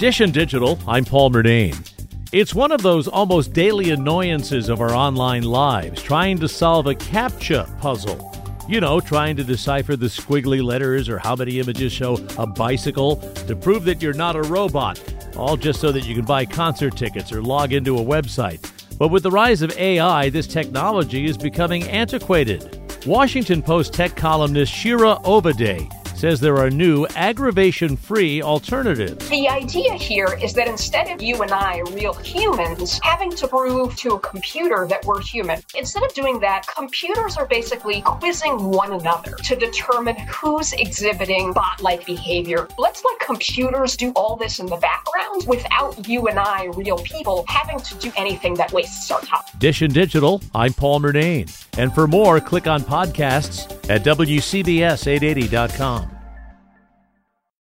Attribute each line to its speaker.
Speaker 1: And Digital, I'm Paul Murnane. It's one of those almost daily annoyances of our online lives, trying to solve a CAPTCHA puzzle. You know, trying to decipher the squiggly letters or how many images show a bicycle to prove that you're not a robot, all just so that you can buy concert tickets or log into a website. But with the rise of AI, this technology is becoming antiquated. Washington Post tech columnist Shira Ovide says there are new aggravation free alternatives.
Speaker 2: The idea here is that instead of you and I, real humans, having to prove to a computer that we're human, instead of doing that, computers are basically quizzing one another to determine who's exhibiting bot like behavior. Let's let computers do all this in the background without you and I, real people, having to do anything that wastes our time.
Speaker 1: Dish and Digital, I'm Paul Murnane. And for more, click on podcasts at WCBS880.com.